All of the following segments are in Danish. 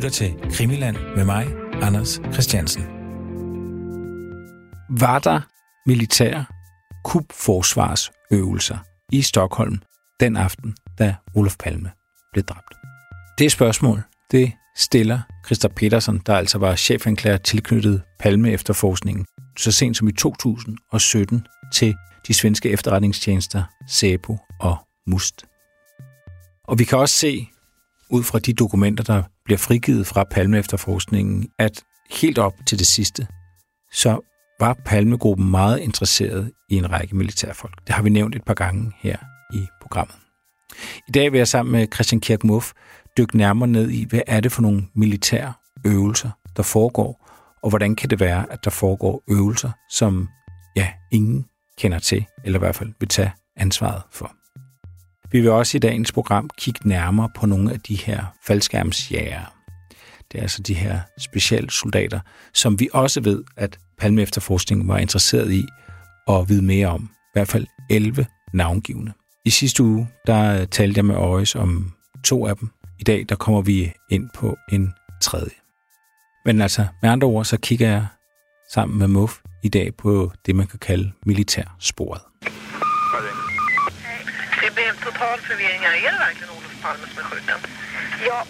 lytter til Krimiland med mig, Anders Christiansen. Var der militære kubforsvarsøvelser i Stockholm den aften, da Olof Palme blev dræbt? Det spørgsmål, det stiller Christa Petersen, der altså var chefanklager tilknyttet Palme efterforskningen, så sent som i 2017 til de svenske efterretningstjenester SEPO og MUST. Og vi kan også se, ud fra de dokumenter, der bliver frigivet fra Palme efterforskningen, at helt op til det sidste, så var Palmegruppen meget interesseret i en række militærfolk. Det har vi nævnt et par gange her i programmet. I dag vil jeg sammen med Christian Kirk Muff dykke nærmere ned i, hvad er det for nogle militære øvelser, der foregår, og hvordan kan det være, at der foregår øvelser, som ja, ingen kender til, eller i hvert fald vil tage ansvaret for. Vi vil også i dagens program kigge nærmere på nogle af de her faldskærmsjæger. Det er altså de her specialsoldater, som vi også ved, at Palme Efterforskning var interesseret i at vide mere om. I hvert fald 11 navngivende. I sidste uge, der øh, talte jeg med Øjes om to af dem. I dag, der kommer vi ind på en tredje. Men altså, med andre ord, så kigger jeg sammen med Muff i dag på det, man kan kalde militærsporet. Total förvirring här. Är det verkligen Olof Palme som är skjuten? Ja.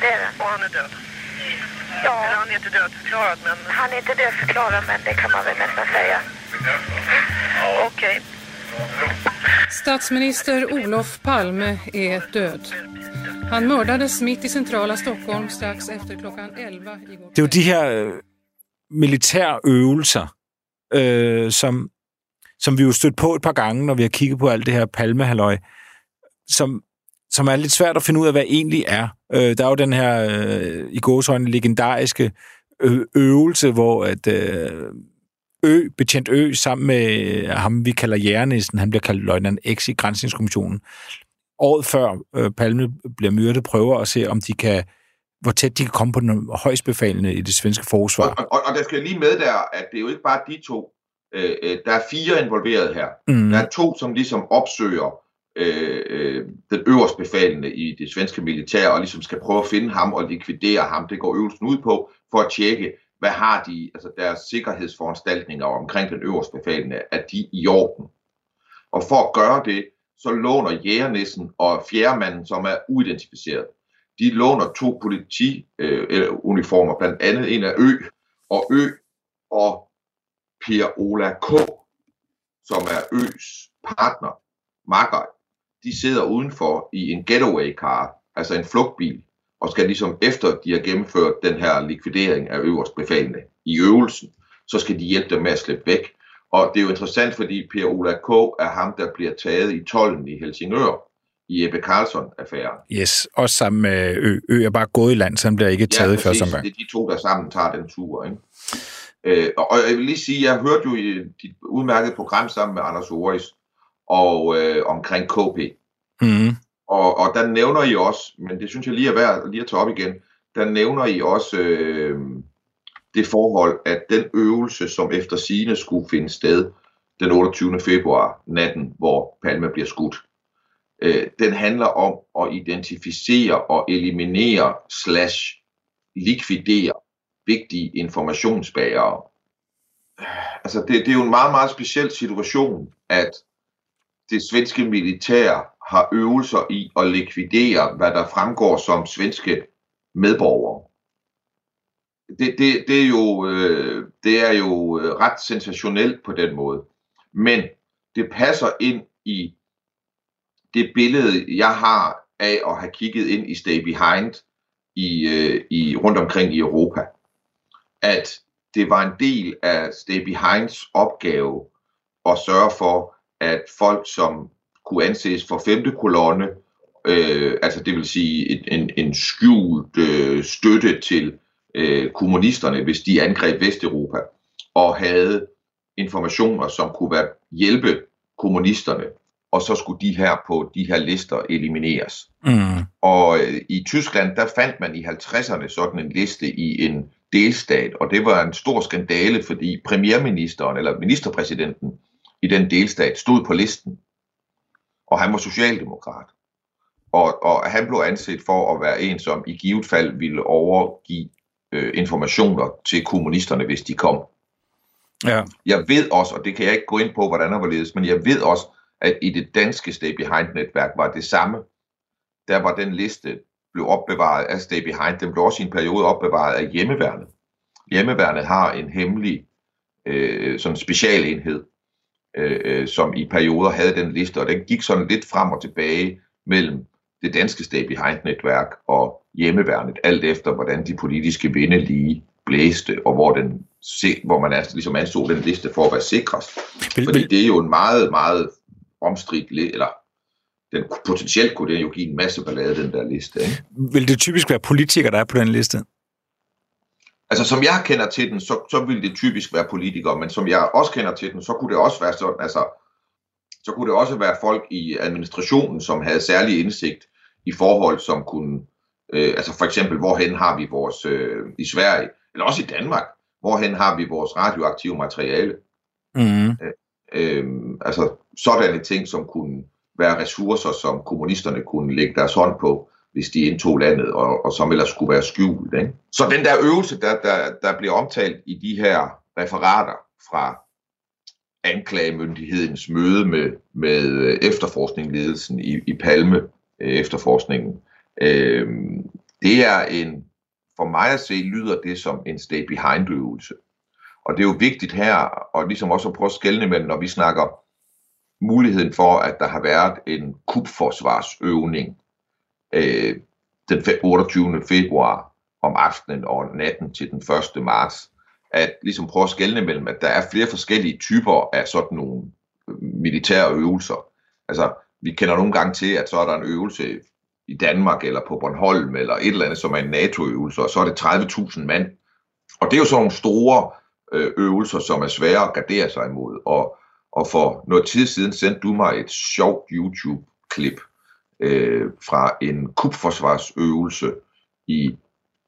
Det är det. Och han är död? Ja, Eller han är inte dödförklarad, men han är inte dödförklarad men det kan man väl nästan säga. okej. Statsminister Olof Palme är död. Han mördades mitt i centrala Stockholm strax efter klockan 11 igår. Det er jo de her øh, militære øvelser, øh, som, som vi jo stødt på et par gange, når vi har kigget på alt det her palmehalløj, som, som er lidt svært at finde ud af, hvad egentlig er. Øh, der er jo den her øh, i gåsøjne legendariske ø- øvelse, hvor at, øh, Ø, betjent Ø, sammen med øh, ham, vi kalder Jernæsten, han bliver kaldt løgnand X i Grænsningskommissionen, året før øh, Palme bliver myrdet, prøver at se, om de kan, hvor tæt de kan komme på den højstbefalende i det svenske forsvar. Og, og, og der skal lige med der, at det er jo ikke bare de to. Øh, øh, der er fire involveret her. Mm. Der er to, som ligesom opsøger øh, øh, den øverste befalende i det svenske militær, og ligesom skal prøve at finde ham og likvidere ham. Det går øvelsen ud på, for at tjekke, hvad har de, altså deres sikkerhedsforanstaltninger omkring den øverste befalende, er de i orden. Og for at gøre det, så låner jægernissen og fjerdemanden, som er uidentificeret, de låner to politiuniformer, øh, uniformer, blandt andet en af Ø, og Ø og Per Ola K., som er Øs partner, makker, de sidder udenfor i en getaway car, altså en flugtbil, og skal ligesom efter de har gennemført den her likvidering af øverst befalende i øvelsen, så skal de hjælpe dem med at slippe væk. Og det er jo interessant, fordi Per Ola K. er ham, der bliver taget i tollen i Helsingør i Ebbe Carlson-affæren. Yes, også sammen med Ø. Ø er bare gået i land, så han bliver ikke taget første præcis. omgang. Det er de to, der sammen tager den tur. Ikke? Øh, og jeg vil lige sige, jeg hørte jo i dit udmærkede program sammen med Anders Oris og øh, omkring KP. Mm. Og, og der nævner I også, men det synes jeg lige er værd lige at tage op igen, der nævner I også øh, det forhold, at den øvelse, som efter sine skulle finde sted den 28. februar natten, hvor Palme bliver skudt, øh, den handler om at identificere og eliminere slash likvidere vigtige informationsbærere. Altså det, det er jo en meget, meget speciel situation, at det svenske militær har øvelser i at likvidere, hvad der fremgår som svenske medborgere. Det, det, det, er, jo, øh, det er jo øh, ret sensationelt på den måde. Men det passer ind i det billede, jeg har af at have kigget ind i Stay Behind i, øh, i, rundt omkring i Europa. At det var en del af Stay Behinds opgave at sørge for, at folk, som kunne anses for femte kolonne, øh, altså det vil sige en, en, en skjult øh, støtte til øh, kommunisterne, hvis de angreb Vesteuropa, og havde informationer, som kunne være, hjælpe kommunisterne, og så skulle de her på de her lister elimineres. Mm. Og øh, i Tyskland, der fandt man i 50'erne sådan en liste i en delstat, og det var en stor skandale, fordi premierministeren eller ministerpræsidenten i den delstat stod på listen, og han var socialdemokrat. og, og han blev anset for at være en, som i givet fald ville overgive øh, informationer til kommunisterne, hvis de kom. Ja. Jeg ved også, og det kan jeg ikke gå ind på, hvordan der var ledes, men jeg ved også, at i det danske Stay Behind-netværk var det samme. Der var den liste blev opbevaret af Stay Behind. Den blev også i en periode opbevaret af hjemmeværnet. Hjemmeværnet har en hemmelig øh, sådan specialenhed, øh, som i perioder havde den liste, og den gik sådan lidt frem og tilbage mellem det danske Stay Behind-netværk og hjemmeværnet, alt efter hvordan de politiske vinde lige blæste, og hvor, den, hvor man altså ligesom anså den liste for at være sikrest. Vil, Fordi vil, det er jo en meget, meget omstridt, eller den potentielt kunne det jo give en masse ballade, den der liste. Ikke? vil det typisk være politikere, der er på den liste? Altså som jeg kender til den, så, så ville det typisk være politikere, men som jeg også kender til den, så kunne det også være sådan, altså, så kunne det også være folk i administrationen, som havde særlig indsigt i forhold, som kunne, øh, altså for eksempel, hvorhen har vi vores, øh, i Sverige, eller også i Danmark, hvorhen har vi vores radioaktive materiale. Mm. Øh, altså sådanne ting, som kunne være ressourcer, som kommunisterne kunne lægge deres hånd på, hvis de indtog landet, og, og som ellers skulle være skjult. Ikke? Så den der øvelse, der, der, der bliver omtalt i de her referater fra anklagemyndighedens møde med, med øh, efterforskningsledelsen i, i Palme øh, efterforskningen, øh, det er en, for mig at se, lyder det som en stay behind øvelse. Og det er jo vigtigt her, og ligesom også at prøve at skelne mellem, når vi snakker muligheden for, at der har været en kubforsvarsøvning øh, den 28. februar om aftenen og natten til den 1. marts, at ligesom prøve at skelne mellem, at der er flere forskellige typer af sådan nogle øh, militære øvelser. Altså, vi kender nogle gange til, at så er der en øvelse i Danmark eller på Bornholm eller et eller andet, som er en NATO-øvelse, og så er det 30.000 mand. Og det er jo sådan nogle store øh, øvelser, som er svære at gardere sig imod. Og, og for noget tid siden sendte du mig et sjovt YouTube-klip øh, fra en kubforsvarsøvelse i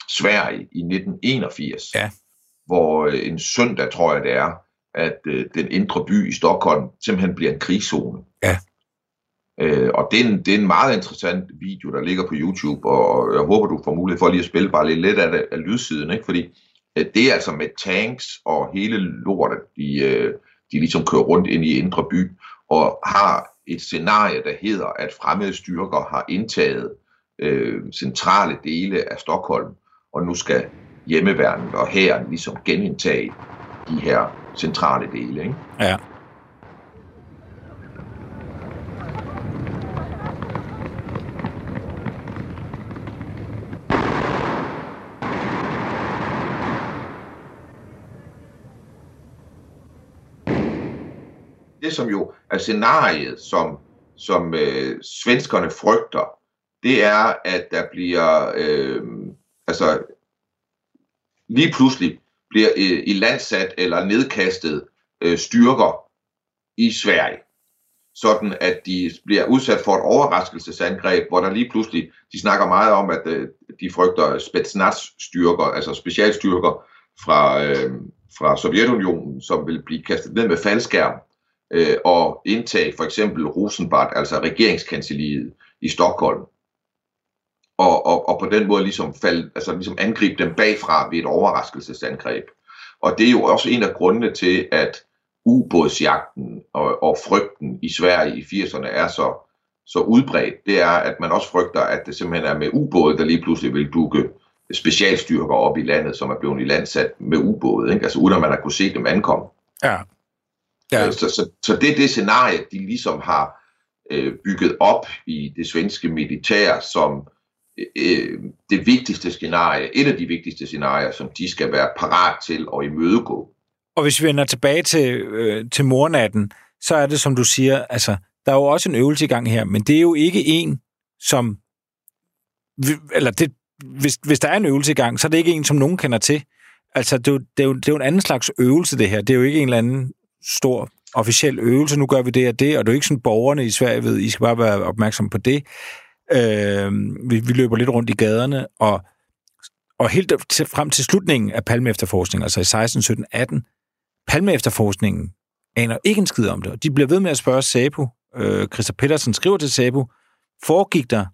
Sverige i 1981. Ja. Hvor øh, en søndag, tror jeg det er, at øh, den indre by i Stockholm simpelthen bliver en krigszone. Ja. Øh, og det er, en, det er en meget interessant video, der ligger på YouTube, og jeg håber, du får mulighed for lige at spille bare lidt, lidt af, det, af lydsiden, ikke? fordi øh, det er altså med tanks og hele lortet, de, øh, de ligesom kører rundt ind i indre by, og har et scenarie, der hedder, at fremmede styrker har indtaget øh, centrale dele af Stockholm, og nu skal hjemmeværnet og hæren ligesom genindtage de her centrale dele. Ikke? Ja. Det som jo er scenariet, som, som øh, svenskerne frygter, det er, at der bliver, øh, altså lige pludselig bliver øh, i landsat eller nedkastet øh, styrker i Sverige. Sådan at de bliver udsat for et overraskelsesangreb, hvor der lige pludselig, de snakker meget om, at øh, de frygter spetsnaz-styrker, altså specialstyrker fra, øh, fra Sovjetunionen, som vil blive kastet ned med faldskærm øh, og indtage for eksempel Rosenbad, altså regeringskanseliet i Stockholm. Og, og, og på den måde ligesom, fald, altså ligesom angribe dem bagfra ved et overraskelsesangreb. Og det er jo også en af grundene til, at ubådsjagten og, og frygten i Sverige i 80'erne er så, så udbredt. Det er, at man også frygter, at det simpelthen er med ubåde, der lige pludselig vil dukke specialstyrker op i landet, som er blevet i landsat med ubåde, ikke? altså uden at man har kunne se dem ankomme. Ja. Ja. Så, så, så det er det scenarie, de ligesom har øh, bygget op i det svenske militær som øh, det vigtigste scenarie, et af de vigtigste scenarier, som de skal være parat til at imødegå. Og hvis vi vender tilbage til, øh, til mornatten, så er det, som du siger, altså, der er jo også en øvelse i gang her, men det er jo ikke en, som... Eller det, hvis, hvis der er en øvelse i gang, så er det ikke en, som nogen kender til. Altså, det er, jo, det, er jo, det er jo en anden slags øvelse, det her. Det er jo ikke en eller anden stor officiel øvelse. Nu gør vi det og det, og det er jo ikke sådan, borgerne i Sverige ved, I skal bare være opmærksom på det. Øh, vi, vi løber lidt rundt i gaderne, og, og helt til, frem til slutningen af Palme efterforskningen, altså i 16, 17, 18, Palme efterforskningen aner ikke en skid om det. De bliver ved med at spørge Sabo. Øh, Christa Petersen skriver til Sabo, foregik der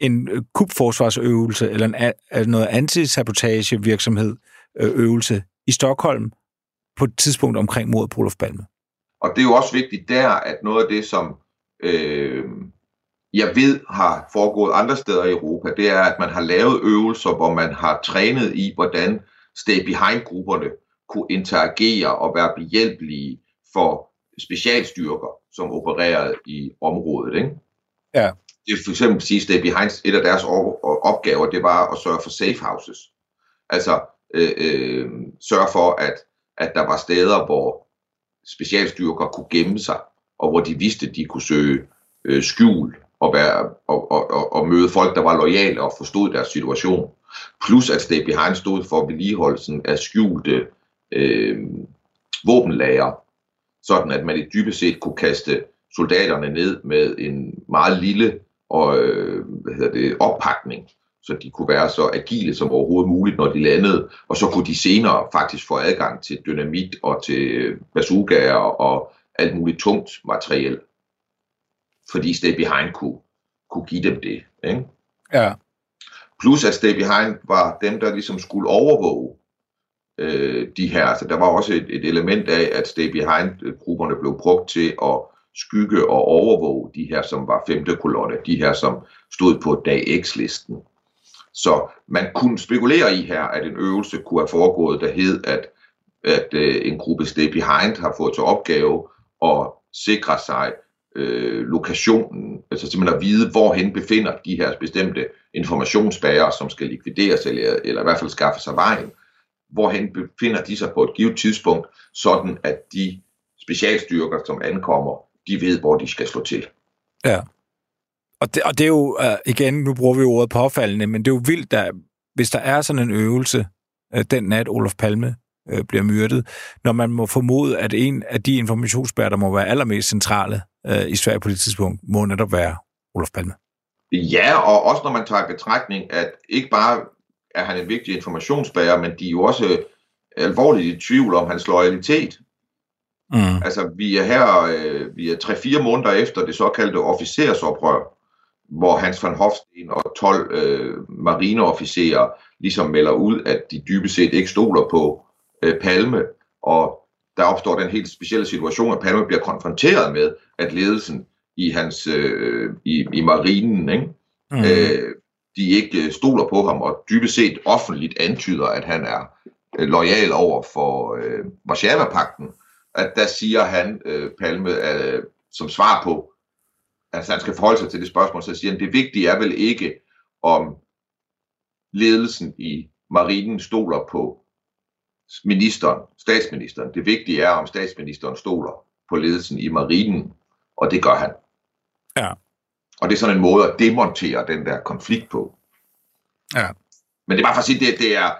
en øh, kubforsvarsøvelse eller en, noget antisabotagevirksomhed øh, øvelse i Stockholm på et tidspunkt omkring mordet på Olof Palme. Og det er jo også vigtigt der, at noget af det, som øh, jeg ved har foregået andre steder i Europa, det er, at man har lavet øvelser, hvor man har trænet i, hvordan stay-behind-grupperne kunne interagere og være behjælpelige for specialstyrker, som opererede i området. Ikke? Ja. Det er for eksempel sige, Stay Behind, et af deres opgaver, det var at sørge for safe houses. Altså øh, øh, sørge for, at, at der var steder, hvor specialstyrker kunne gemme sig, og hvor de vidste, at de kunne søge øh, skjul og, være, og, og, og, og møde folk, der var lojale og forstod deres situation. Plus at Stay Behind stod for vedligeholdelsen af skjulte øh, våbenlager, sådan at man i dybest set kunne kaste soldaterne ned med en meget lille og, øh, hvad hedder det, oppakning, så de kunne være så agile som overhovedet muligt, når de landede, og så kunne de senere faktisk få adgang til dynamit og til bazookaer og alt muligt tungt materiel, fordi Stay Behind kunne, kunne give dem det. Ikke? Ja. Plus at Stay Behind var dem, der ligesom skulle overvåge øh, de her. Altså, der var også et, et element af, at Stay Behind-grupperne blev brugt til at skygge og overvåge de her, som var femte kolonne, de her, som stod på dag X-listen. Så man kunne spekulere i her, at en øvelse kunne have foregået, der hed, at, at øh, en gruppe Stay Behind har fået til opgave at sikre sig øh, lokationen, altså simpelthen at vide, hvorhen befinder de her bestemte informationsbærere, som skal likvideres, eller, eller i hvert fald skaffe sig vejen, hvorhen befinder de sig på et givet tidspunkt, sådan at de specialstyrker, som ankommer, de ved, hvor de skal slå til. Ja. Og det, og det er jo, uh, igen, nu bruger vi ordet påfaldende, men det er jo vildt, at hvis der er sådan en øvelse, uh, den nat Olof Palme uh, bliver myrdet, når man må formode, at en af de informationsbærere, der må være allermest centrale uh, i Sverige på det tidspunkt, må netop være Olof Palme. Ja, og også når man tager i betragtning, at ikke bare er han en vigtig informationsbærer, men de er jo også alvorligt i tvivl om hans loyalitet. Mm. Altså, vi er her, øh, vi er 3-4 måneder efter det såkaldte officersoprør, hvor Hans van Hofsten og 12 øh, marineofficerer ligesom melder ud, at de dybest set ikke stoler på øh, Palme, og der opstår den helt specielle situation, at Palme bliver konfronteret med, at ledelsen i hans øh, i, i marinen, ikke? Mm. Øh, de ikke stoler på ham, og dybest set offentligt antyder, at han er øh, lojal over for øh, Warszawa-pakten, at der siger han, øh, Palme, øh, som svar på, altså han skal forholde sig til det spørgsmål, så siger han, det vigtige er vel ikke, om ledelsen i marinen stoler på ministeren, statsministeren. Det vigtige er, om statsministeren stoler på ledelsen i marinen, og det gør han. Ja. Og det er sådan en måde at demontere den der konflikt på. Ja. Men det er bare for at sige, det, det er,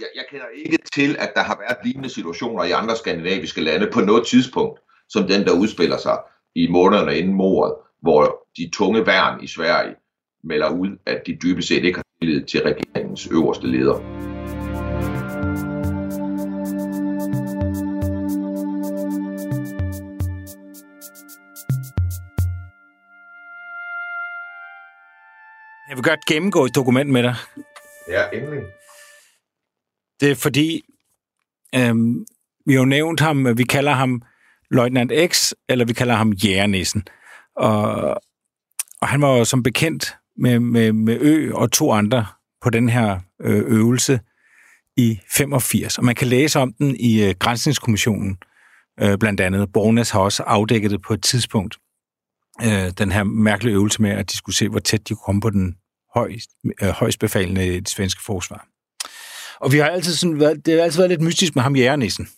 jeg, jeg kender ikke til, at der har været lignende situationer i andre skandinaviske lande på noget tidspunkt, som den, der udspiller sig i månederne inden mordet, hvor de tunge værn i Sverige melder ud, at de dybest set ikke har tillid til regeringens øverste leder. Jeg vil godt gennemgå et dokument med dig. Ja, endelig. Det er fordi, øhm, vi har jo nævnt ham, vi kalder ham Løjtnant X, eller vi kalder ham Jægernissen. Og, og han var jo som bekendt med, med, med Ø og to andre på den her øh, øvelse i 85. Og man kan læse om den i øh, Grænsningskommissionen, øh, blandt andet. Bornes har også afdækket det på et tidspunkt. Øh, den her mærkelige øvelse med, at de skulle se, hvor tæt de kunne komme på den højst, øh, højst befalende i det svenske forsvar. Og vi har altid sådan været, det har altid været lidt mystisk med ham jægernissen.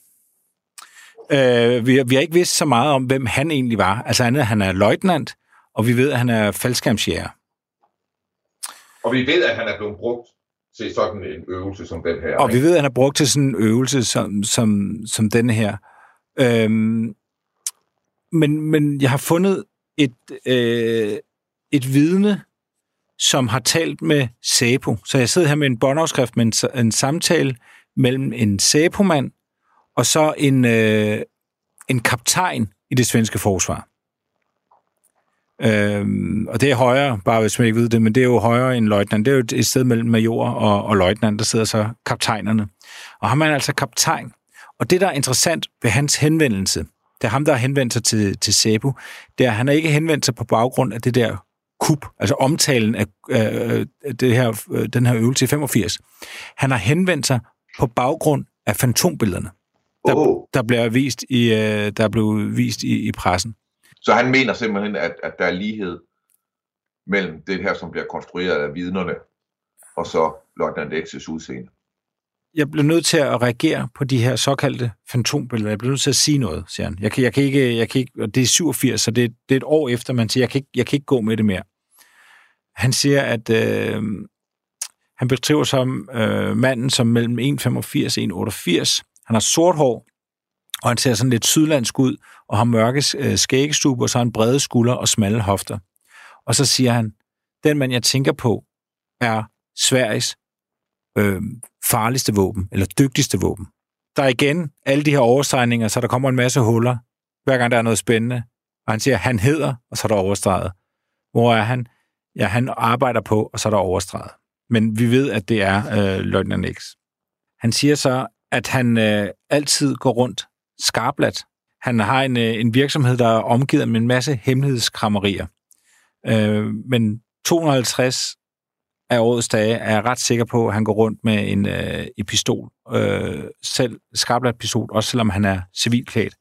Øh, vi, vi har ikke vidst så meget om, hvem han egentlig var. Altså andet, han er løjtnant, og vi ved, at han er faldskærmsjæger. Og vi ved, at han er blevet brugt til sådan en øvelse som den her. Og vi ved, at han er brugt til sådan en øvelse som, som, som den her. Øhm, men, men jeg har fundet et, øh, et vidne, som har talt med Sæpo. Så jeg sidder her med en båndafskrift med en, en samtale mellem en Sæpo-mand og så en, øh, en kaptajn i det svenske forsvar. Øhm, og det er højere, bare hvis man ikke ved det, men det er jo højere end løjtnant. Det er jo et sted mellem major og, og løjtnant, der sidder så kaptajnerne. Og ham er altså kaptajn. Og det, der er interessant ved hans henvendelse, det er ham, der har henvendt sig til, til Sebo, det er, at han har ikke henvendt sig på baggrund af det der kup, altså omtalen af øh, det her, øh, den her øvelse i 85. Han har henvendt sig på baggrund af fantombillederne, der, Oh. der bliver vist i, øh, der blev vist i, i pressen. Så han mener simpelthen, at, at der er lighed mellem det her, som bliver konstrueret af vidnerne, og så Løjtnant X's udseende. Jeg bliver nødt til at reagere på de her såkaldte fantombilleder. Jeg bliver nødt til at sige noget, siger han. Jeg kan, jeg kan ikke, jeg kan ikke, og det er 87, så det, det er et år efter, man siger, jeg kan ikke, jeg kan ikke gå med det mere. Han siger, at øh, han beskriver som øh, manden som mellem 1,85 og 1,88. Han har sort hår, og han ser sådan lidt sydlandsk ud, og har mørke øh, skæggestuber, og så har han brede skuldre og smalle hofter. Og så siger han, den mand, jeg tænker på, er Sveriges øh, farligste våben, eller dygtigste våben. Der er igen alle de her overstregninger, så der kommer en masse huller, hver gang der er noget spændende. Og han siger, han hedder, og så er der overstreget. Hvor er han? Ja, han arbejder på, og så er der overstreget. Men vi ved, at det er øh, Løjtnant X. Han siger så, at han øh, altid går rundt skarplat. Han har en, øh, en virksomhed, der er omgivet med en masse hemmelighedskrammerier. Øh, men 250 af årets dage er jeg ret sikker på, at han går rundt med en øh, i pistol. Øh, selv skarplat pistol, også selvom han er civilklædt.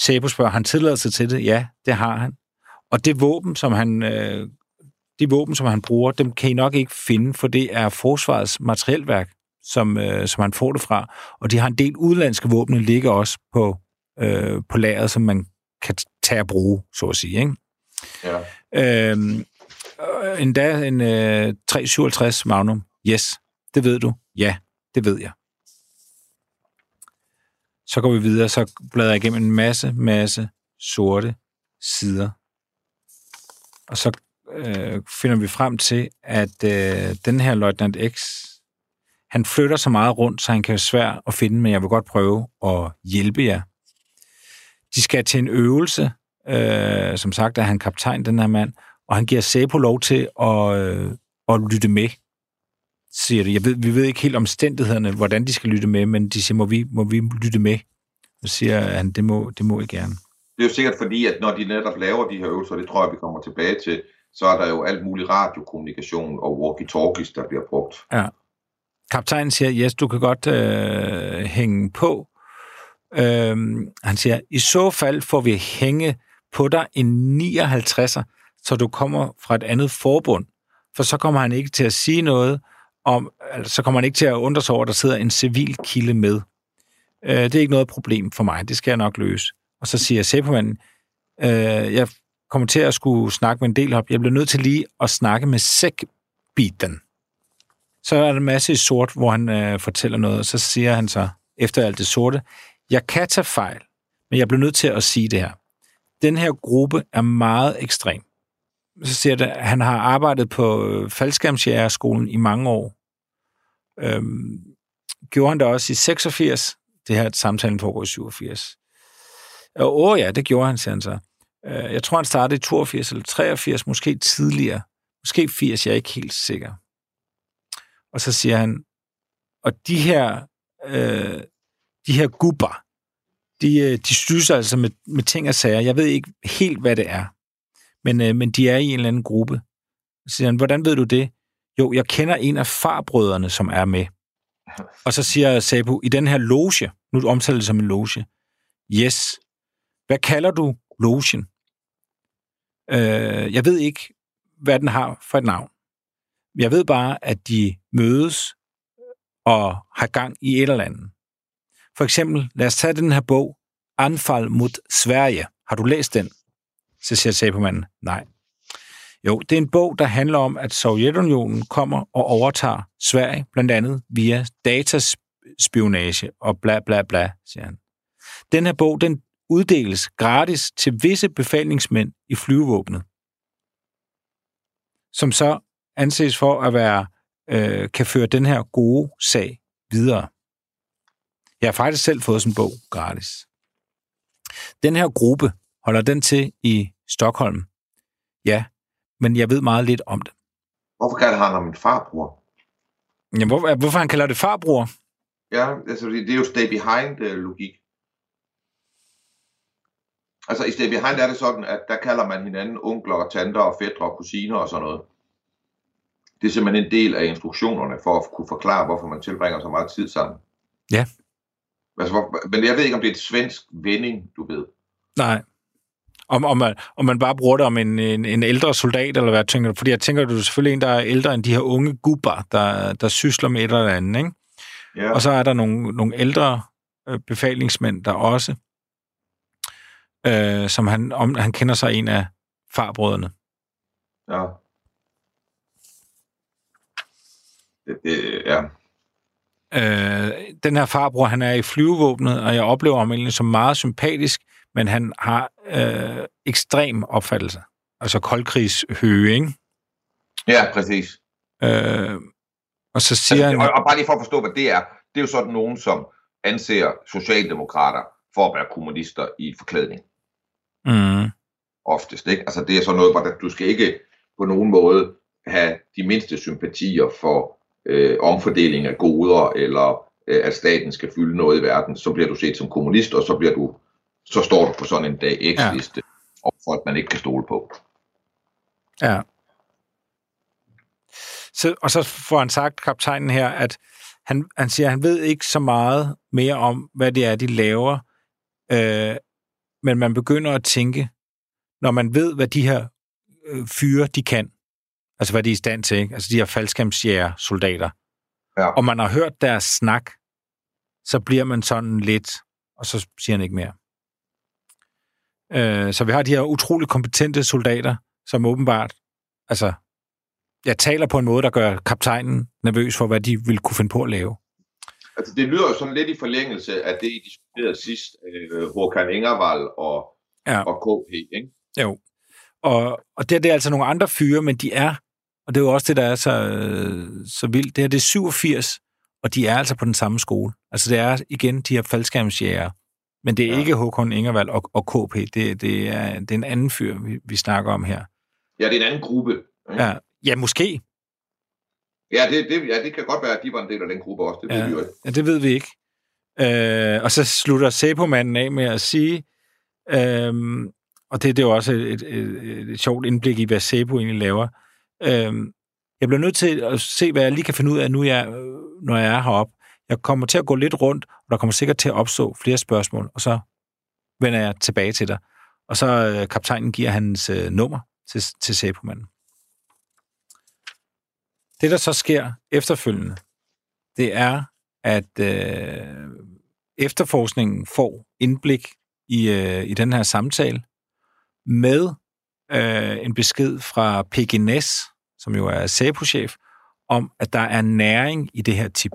Sabo spørger, han tilladelse til det? Ja, det har han. Og det våben, som han, øh, de våben, som han bruger, dem kan I nok ikke finde, for det er forsvarets materielværk, som, øh, som han får det fra. Og de har en del udlandske våben, ligger også på, øh, på lageret, som man kan tage og bruge, så at sige. Ikke? Ja. Øhm, øh, endda en øh, 357 Magnum. Yes, det ved du. Ja, det ved jeg. Så går vi videre, så bladrer jeg igennem en masse, masse sorte sider. Og så øh, finder vi frem til, at øh, den her Løjtnant X, han flytter så meget rundt, så han kan være svær at finde, men jeg vil godt prøve at hjælpe jer. De skal til en øvelse, øh, som sagt er han kaptajn, den her mand, og han giver Sæbo lov til at, øh, at lytte med, siger det. Jeg ved, vi ved ikke helt omstændighederne, hvordan de skal lytte med, men de siger, må vi, må vi lytte med? Så siger han, det må, det må I gerne. Det er jo sikkert fordi, at når de netop laver de her øvelser, det tror jeg, vi kommer tilbage til, så er der jo alt mulig radiokommunikation og walkie-talkies, der bliver brugt. Ja. Kaptajnen siger, yes, du kan godt øh, hænge på. Øhm, han siger, i så fald får vi hænge på dig en 59'er, så du kommer fra et andet forbund. For så kommer han ikke til at sige noget om, altså, så kommer han ikke til at undre sig over, at der sidder en civil kilde med. Øh, det er ikke noget problem for mig, det skal jeg nok løse. Og så siger Sæbemanden, øh, jeg kommer til at skulle snakke med en del op. Jeg bliver nødt til lige at snakke med sækbiten. Så er der en masse i sort, hvor han øh, fortæller noget, og så siger han så, efter alt det sorte, jeg kan tage fejl, men jeg bliver nødt til at sige det her. Den her gruppe er meget ekstrem. Så siger det, at han har arbejdet på øh, faldskærmsjægerskolen i mange år. Øhm, gjorde han det også i 86? Det her samtalen foregår i 87. Og åh ja, det gjorde han, siger han så. Øh, Jeg tror, han startede i 82 eller 83, måske tidligere. Måske 80, jeg er ikke helt sikker. Og så siger han, og de her, øh, de her gubber, de, øh, de styrer altså med, med ting og sager. Jeg ved ikke helt, hvad det er, men, øh, men de er i en eller anden gruppe. Så siger han, hvordan ved du det? Jo, jeg kender en af farbrødrene, som er med. Og så siger Sabu, i den her loge, nu omtaler det som en loge, yes, hvad kalder du logen? Øh, jeg ved ikke, hvad den har for et navn. Jeg ved bare, at de mødes og har gang i et eller andet. For eksempel, lad os tage den her bog, Anfald mod Sverige. Har du læst den? Så siger manden. nej. Jo, det er en bog, der handler om, at Sovjetunionen kommer og overtager Sverige, blandt andet via dataspionage og bla bla bla, siger han. Den her bog, den uddeles gratis til visse befalingsmænd i flyvevåbnet, som så anses for at være, øh, kan føre den her gode sag videre. Jeg har faktisk selv fået sådan en bog gratis. Den her gruppe holder den til i Stockholm. Ja, men jeg ved meget lidt om det. Hvorfor kalder han ham en farbror? Jamen, hvor, hvorfor han kalder det farbror? Ja, altså det det er jo stay behind-logik. Altså i stay behind er det sådan, at der kalder man hinanden onkler og tanter og fædre og kusiner og sådan noget. Det er simpelthen en del af instruktionerne for at kunne forklare, hvorfor man tilbringer så meget tid sammen. Ja. Altså, hvor, men jeg ved ikke, om det er et svensk vending, du ved. Nej. Om, om, man, om man bare bruger det om en, en, en ældre soldat, eller hvad tænker du? Fordi jeg tænker, du er selvfølgelig en, der er ældre end de her unge gubber, der, der sysler med et eller andet, ikke? Ja. Og så er der nogle, nogle ældre øh, befalingsmænd, der også, øh, som han, om, han kender sig en af farbrødrene. Ja. Det, det, ja. Øh, den her farbror, han er i flyvevåbnet, og jeg oplever ham egentlig som meget sympatisk, men han har øh, ekstrem opfattelse. Altså koldkrigshøge, ikke? ja, præcis. Øh, og så siger Altså, han... og, og bare lige for at forstå, hvad det er. Det er jo sådan nogen, som anser socialdemokrater for at være kommunister i forklædning. Mm, Oftest, ikke? Altså det er sådan noget, hvor du skal ikke på nogen måde have de mindste sympatier for øh, omfordeling af goder, eller øh, at staten skal fylde noget i verden. Så bliver du set som kommunist, og så bliver du så står du på sådan en dag X-liste, ja. for at man ikke kan stole på. ja. Så, og så får han sagt, kaptajnen her, at han, han siger, at han ved ikke så meget mere om, hvad det er, de laver, øh, men man begynder at tænke, når man ved, hvad de her øh, fyre, de kan, altså hvad de er i stand til, ikke? altså de her faldskærmsjæger soldater, Ja. og man har hørt deres snak, så bliver man sådan lidt, og så siger han ikke mere. Øh, så vi har de her utrolig kompetente soldater, som åbenbart, altså, jeg taler på en måde, der gør kaptajnen nervøs for, hvad de vil kunne finde på at lave. Altså, det lyder jo sådan lidt i forlængelse af det, I diskuterede sidst, øh, Håkan Ingervald og, Ja. og KP, ikke? Jo. Og, og det, det er altså nogle andre fyre, men de er, og det er jo også det, der er så, øh, så vildt, det her det er 87, og de er altså på den samme skole. Altså det er igen de her faldskærmsjæger, men det er ja. Ikke Håkon Ingervald og, og KP, det, det, er, det er en anden fyr, vi, vi snakker om her. Ja, det er en anden gruppe. Ikke? Ja, ja måske. Ja, det, det, ja, det kan godt være, at de var en del af den gruppe også. Det Ja. ved vi jo ikke. Ja, det ved vi ikke. Øh, og så slutter Sæbomanden af med at sige, øhm, og det, det er jo også et, et, et, et sjovt indblik i, hvad Sæbo egentlig laver. Øhm, jeg bliver nødt til at se, hvad jeg lige kan finde ud af, nu jeg, når jeg er heroppe. Jeg kommer til at gå lidt rundt, og der kommer sikkert til at opstå flere spørgsmål, og så vender jeg tilbage til dig. Og så øh, kaptajnen giver hans øh, nummer til, til Sæbomanden. Det, der så sker efterfølgende, det er, at øh, efterforskningen får indblik i, øh, i den her samtale med øh, en besked fra PG Næs, som jo er SAPO-chef, om, at der er næring i det her tip.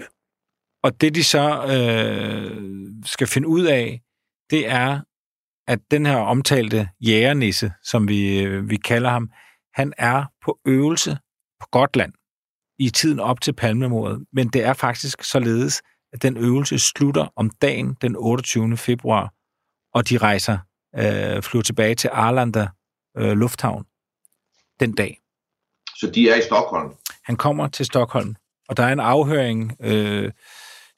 Og det, de så øh, skal finde ud af, det er, at den her omtalte jægernisse, som vi, øh, vi kalder ham, han er på øvelse på Gotland i tiden op til palmemordet. Men det er faktisk således, at den øvelse slutter om dagen den 28. februar, og de rejser, øh, flyver tilbage til Arlanda øh, Lufthavn den dag. Så de er i Stockholm. Han kommer til Stockholm, og der er en afhøring, øh,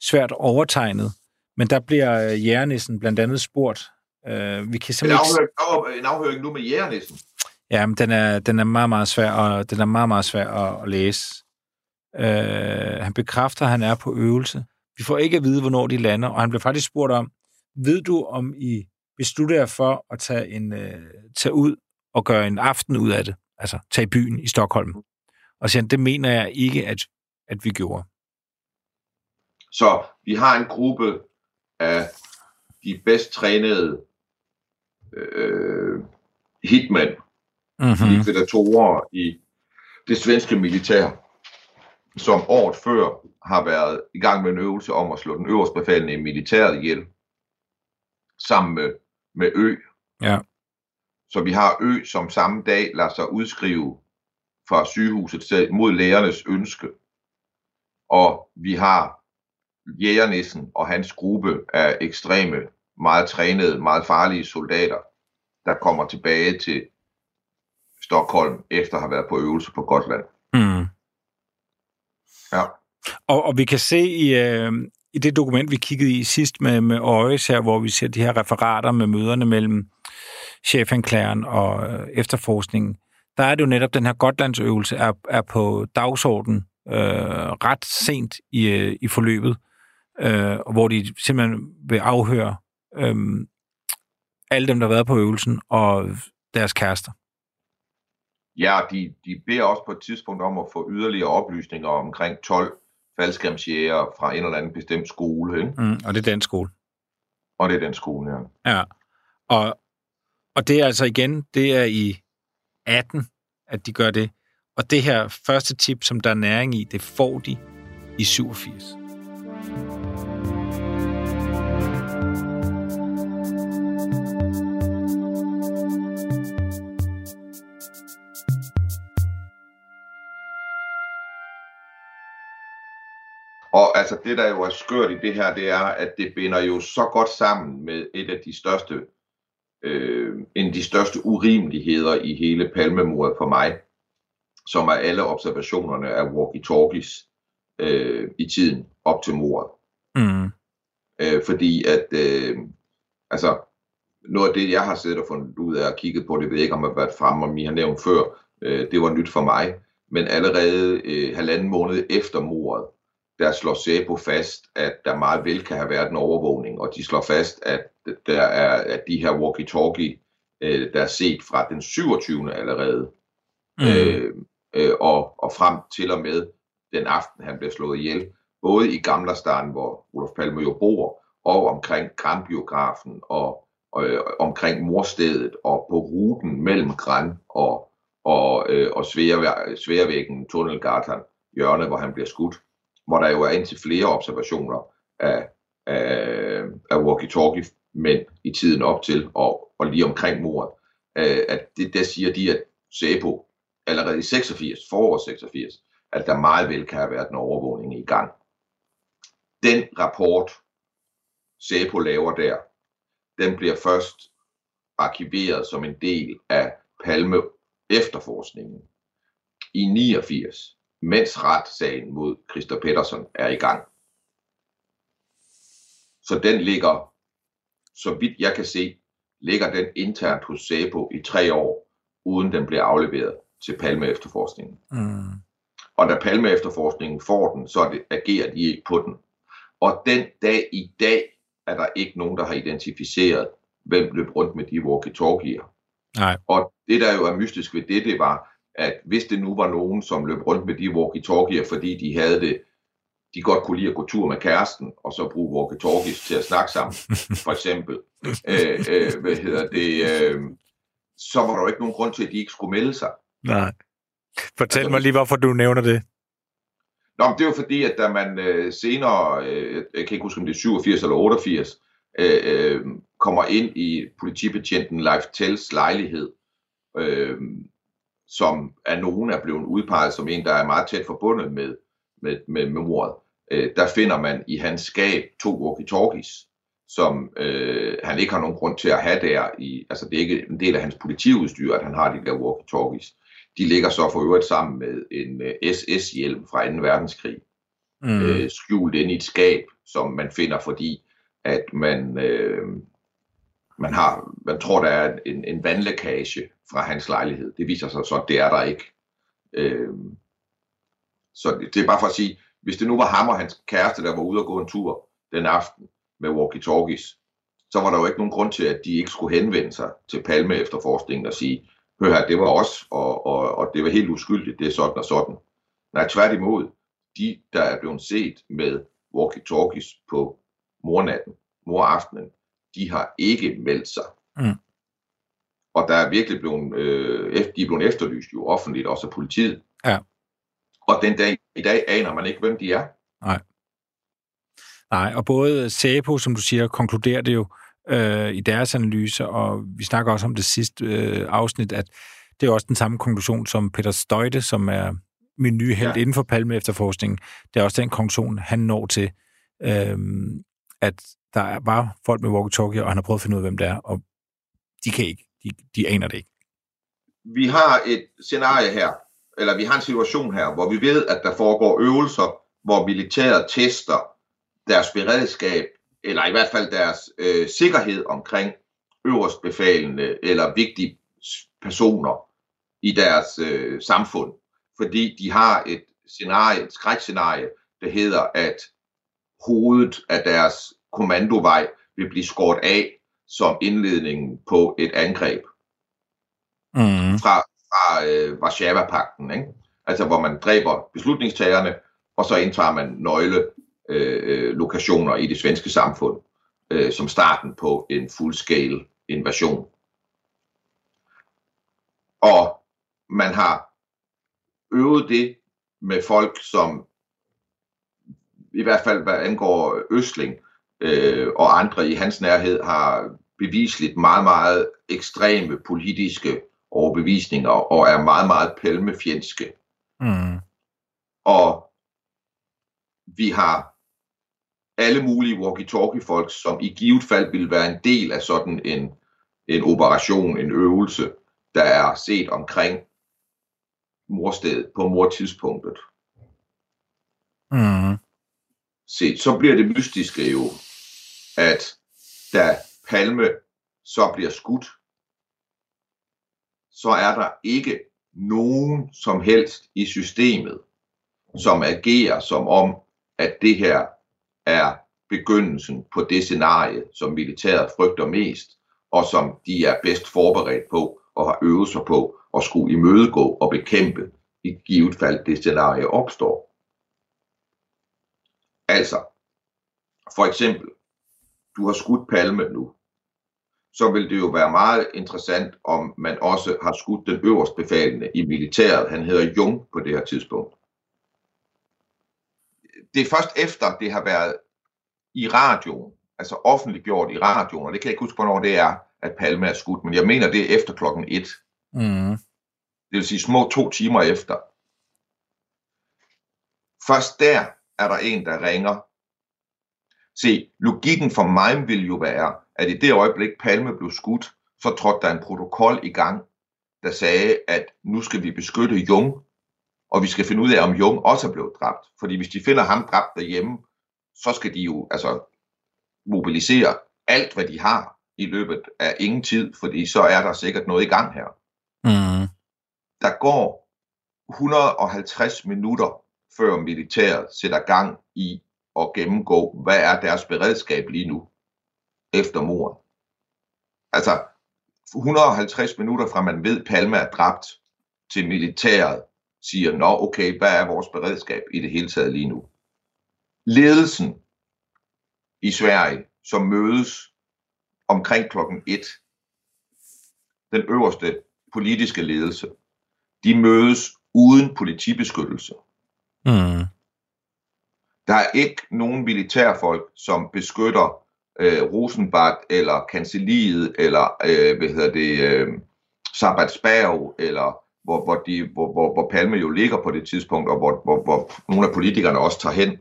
svært overtegnet, men der bliver øh, jægernissen blandt andet spurgt. Øh, vi kan En simpelthen ikke... afhøring, af- en afhøring nu med jægernissen. Ja, men den er, den er meget, meget svær, og den er meget, meget svær at, at læse. Øh, han bekræfter, at han er på øvelse. Vi får ikke at vide, hvornår de lander, og han bliver faktisk spurgt om, ved du, om I beslutter jer for at tage, en, øh, tage ud og gøre en aften ud af det? Altså, tage byen i Stockholm. Og siger han, det mener jeg ikke, at, at vi gjorde. Så vi har en gruppe af de bedst trænede øh, hitmen, Mm-hmm. likvidatorer i det svenske militær, som året før har været i gang med en øvelse om at slå den øverste befalende i militæret ihjel, sammen med, med Ø. Ja. Så vi har Ø, som samme dag lader sig udskrive fra sygehuset til, mod lægernes ønske. Og vi har jægernissen og hans gruppe af ekstreme, meget trænede, meget farlige soldater, der kommer tilbage til Stockholm, efter at have været på øvelse på Gotland. Mm. Ja. Og, og vi kan se i, øh, i det dokument, vi kiggede i sidst med, med Øjes her, hvor vi ser de her referater med møderne mellem chefanklageren og øh, efterforskningen, der er det jo netop, den her Gotlandsøvelse er, er på dagsordenen øh, ret sent i, øh, i forløbet, øh, hvor de simpelthen vil afhøre øh, alle dem, der har været på øvelsen, og deres kærester. Ja, de, de beder også på et tidspunkt om at få yderligere oplysninger omkring 12 faldskærmsjæger fra en eller anden bestemt skole. Ikke? Mm, og det er den skole. Og det er den skole, ja. Ja. Og, og det er altså igen, det er i 18, at de gør det. Og det her første tip, som der er næring i, det får de i 87. Og altså det, der jo er skørt i det her, det er, at det binder jo så godt sammen med et af de største, øh, en af de største urimeligheder i hele palmemordet for mig, som er alle observationerne af walkie-talkies øh, i tiden op til mordet. Mm. Øh, fordi at, øh, altså, noget af det, jeg har siddet og fundet ud af og kigget på, det ved jeg ikke, om jeg har været frem, om I har nævnt før, øh, det var nyt for mig, men allerede øh, halvanden måned efter mordet, der slår SEPO fast, at der meget vel kan have været en overvågning, og de slår fast, at der er at de her walkie-talkie, øh, der er set fra den 27. allerede, Mm. øh, øh, og, og frem til og med den aften, han blev slået ihjel, både i Gamlerstan, hvor Olof Palme jo bor, og omkring Grambiografen, og, og øh, omkring morstedet, og på ruten mellem Gran og, og, øh, og Sværvæggen, Tunnelgatan, hjørnet, hvor han bliver skudt hvor der jo er indtil flere observationer af, af, af walkie-talkie mænd i tiden op til og, og lige omkring mordet, øh, at det, der siger de, at SEPO allerede i 86, foråret 86, at der meget vel kan have været en overvågning i gang. Den rapport, SEPO laver der, den bliver først arkiveret som en del af Palme efterforskningen i 89 mens retssagen mod Christer Pettersson er i gang. Så den ligger, så vidt jeg kan se, ligger den internt hos SEPO i tre år, uden den bliver afleveret til Palme efterforskningen. Mm. Og da Palme efterforskningen får den, så det, agerer de ikke på den. Og den dag i dag er der ikke nogen, der har identificeret, hvem løb rundt med de walkie-talkier. Nej. Og det, der jo er mystisk ved det, det var, at hvis det nu var nogen, som løb rundt med de walkie-talkier, fordi de havde det, de godt kunne lide at gå tur med kæresten, og så bruge walkie-talkies til at snakke sammen, for eksempel, øh, øh, hvad hedder det, øh, så var der jo ikke nogen grund til, at de ikke skulle melde sig. Nej. Fortæl Altså, mig lige, hvorfor du nævner det. Nå, men det er jo fordi, at da man øh, senere, øh, jeg kan ikke huske, om det er 87 eller 88, øh, øh, kommer ind i politibetjenten Leif Tells lejlighed, øh, som af nogen er blevet udpeget som en, der er meget tæt forbundet med, med, med, med mordet, øh, der finder man i hans skab to walkie-talkies, som øh, han ikke har nogen grund til at have der. I, altså det er ikke en del af hans politiudstyr, at han har de der walkie-talkies. De ligger så for øvrigt sammen med en øh, SS-hjelm fra 2. verdenskrig, Mm. øh, skjult inde i et skab, som man finder, fordi at man, øh, man, har, man tror, der er en, en vandlækage fra hans lejlighed. Det viser sig så, at det er der ikke. Øh, så det, det er bare for at sige, hvis det nu var ham og hans kæreste, der var ude og gå en tur den aften med walkie-talkies, så var der jo ikke nogen grund til, at de ikke skulle henvende sig til Palme efter forskningen og sige, hør her, det var os, og, og, og det var helt uskyldigt, det er sådan og sådan. Nej, tværtimod, de, der er blevet set med walkie-talkies på mornatten, moraftenen, de har ikke meldt sig. Mm. Og der er virkelig blevet, øh, de er blevet efterlyst jo offentligt, også af politiet. Ja. Og den dag i dag aner man ikke, hvem de er. Nej, og både SEPO, som du siger, konkluderer det jo øh, i deres analyse, og vi snakker også om det sidste øh, afsnit, at det er også den samme konklusion som Peter Støjte, som er min nye held. Ja. inden for Palme efterforskningen. Det er også den konklusion, han når til, øh, at der var folk med walkie-talkie, og han har prøvet at finde ud af, hvem det er, og de kan ikke. De, de aner det ikke. vi har et scenarie her, eller vi har en situation her, hvor vi ved, at der foregår øvelser, hvor militæret tester deres beredskab, eller i hvert fald deres øh, sikkerhed omkring øverstbefalende eller vigtige personer i deres øh, samfund. Fordi de har et scenarie, et skrækscenarie, der hedder, at hovedet af deres kommandovej vil blive skåret af som indledningen på et angreb Mm. fra, fra øh, Varsava-pakten, ikke? altså hvor man dræber beslutningstagerne, og så indtager man nøgle øh, lokationer i det svenske samfund, øh, som starten på en full-scale invasion. Og man har øvet det med folk, som i hvert fald hvad angår Østling øh, og andre i hans nærhed, har bevisligt meget, meget ekstreme politiske overbevisninger og er meget, meget pelmefjendske. Mm. Og vi har alle mulige walkie-talkie-folk, som i givet fald vil være en del af sådan en, en operation, en øvelse, der er set omkring morstedet på mortidspunktet. Mm. Se, så bliver det mystiske jo, at da Palme så bliver skudt, så er der ikke nogen som helst i systemet, som agerer som om, at det her er begyndelsen på det scenarie, som militæret frygter mest, og som de er bedst forberedt på og har øvet sig på at skulle imødegå og bekæmpe i givet fald det scenarie opstår. Altså, for eksempel, du har skudt Palme nu, så vil det jo være meget interessant, om man også har skudt den øverst befalende i militæret. Han hedder Jung på det her tidspunkt. Det er først efter, det har været i radioen, altså offentliggjort i radioen, og det kan jeg ikke huske, hvornår det er, at Palme er skudt, men jeg mener, det er efter klokken 1. Mm. Det vil sige små to timer efter. Først der er der en, der ringer. Se, logikken for mig vil jo være, at i det øjeblik Palme blev skudt, så trådte der en protokol i gang, der sagde, at nu skal vi beskytte Jung, og vi skal finde ud af, om Jung også er blevet dræbt. Fordi hvis de finder ham dræbt derhjemme, så skal de jo altså mobilisere alt, hvad de har i løbet af ingen tid, fordi så er der sikkert noget i gang her. Mm. Der går 150 minutter, før militæret sætter gang i at gennemgå, hvad er deres beredskab lige nu efter mordet. Altså 150 minutter fra man ved, Palme er dræbt, til militæret siger, nå okay, hvad er vores beredskab i det hele taget lige nu? Ledelsen i Sverige, som mødes omkring klokken 1, den øverste politiske ledelse, de mødes uden politibeskyttelse. Mm. Der er ikke nogen militærfolk, som beskytter øh, Rosenbart eller Kanseliet eller øh, hvad hedder det, øh, Sabbatsberg eller hvor, hvor, de, hvor, hvor, hvor Palme jo ligger på det tidspunkt, og hvor, hvor, hvor nogle af politikerne også tager hen.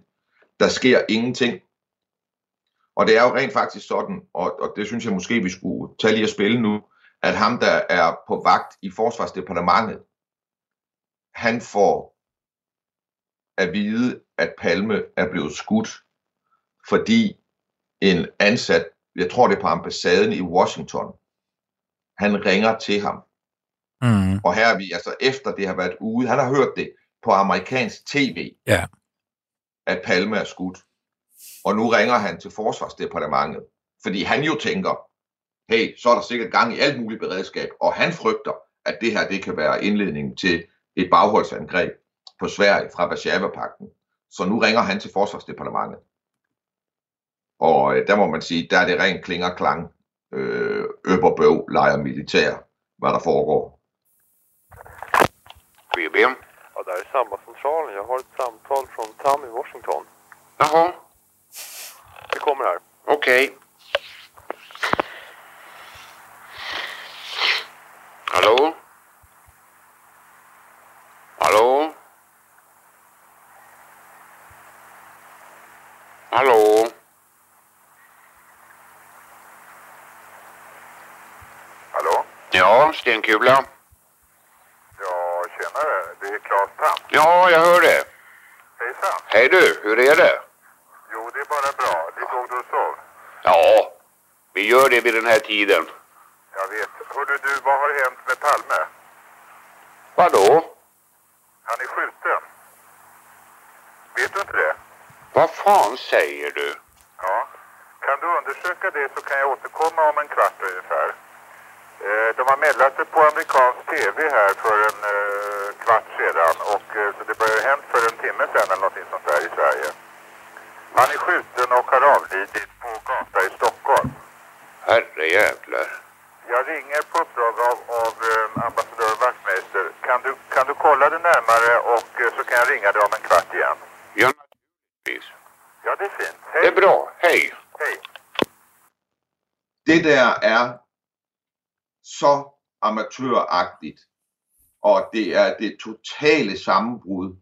Der sker ingenting. Og det er jo rent faktisk sådan, og, og det synes jeg måske, vi skulle tage lige at spille nu, at ham, der er på vagt i Forsvarsdepartementet, han får at vide, at Palme er blevet skudt, fordi en ansat, jeg tror det er på ambassaden i Washington, han ringer til ham. Mm. Og her er vi altså efter det har været ude, han har hørt det på amerikansk tv, Ja. at Palme er skudt. Og nu ringer han til Forsvarsdepartementet, fordi han jo tænker, hey, så er der sikkert gang i alt muligt beredskab, og han frygter, at det her det kan være indledningen til et bagholdsangreb på Sverige fra Varsava-pakten. Så nu ringer han til Forsvarsdepartementet. Og øh, der må man sige, der er det rent klinger klang, øh, øb og bøv, leger militær, hvad der foregår. BB. Ja, det här är samma centralen. Jag har ett samtal från Tam i Washington. Jaha, Det kommer här. okej. Hallå? Hallå? Hallå? Hallå? Ja, Stenkula. Claes Tam. Ja, jag hör det. Hejsan. Hej du, hur är det? Jo, det är bara bra. Det låg du och sov. Ja, vi gör det vid den här tiden. Jag vet. Hörde du, vad har hänt med Palme? Vadå? Han är skjuten. Vet du inte det? Vad fan säger du? Ja. Kan du undersöka det så kan jag återkomma om en kvart ungefär. Eh, De har meddelat det på amerikansk tv här för en eh, kvart sedan och eh, så det började hänt för en timme sedan eller någonting sånt där i Sverige. Han är skjuten och har avlidit på gata i Stockholm. Herre jävlar. Jag ringer på uppdrag av, av eh, ambassadör Wachtmeister. Kan du, kan du kolla det närmare och så kan jag ringa dig om en kvart igen? Ja, det är fint. Hej. Det är bra. Hej. Hej. Det der er så amatøragtigt, og det er det totale sammenbrud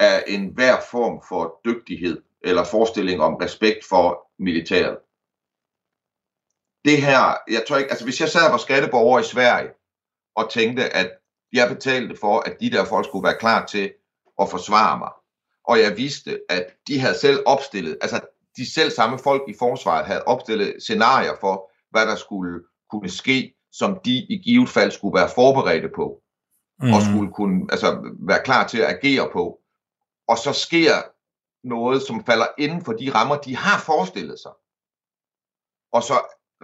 af enhver form for dygtighed eller forestilling om respekt for militæret. Det her, jeg tror ikke, altså hvis jeg sad på skatteborger i Sverige og tænkte, at jeg betalte for, at de der folk skulle være klar til at forsvare mig, og jeg vidste, at de havde selv opstillet, altså de selv samme folk i forsvaret havde opstillet scenarier for, hvad der skulle kunne ske, som de i givet fald skulle være forberedte på, mm. og skulle kunne altså, være klar til at agere på. Og så sker noget, som falder inden for de rammer, de har forestillet sig. Og så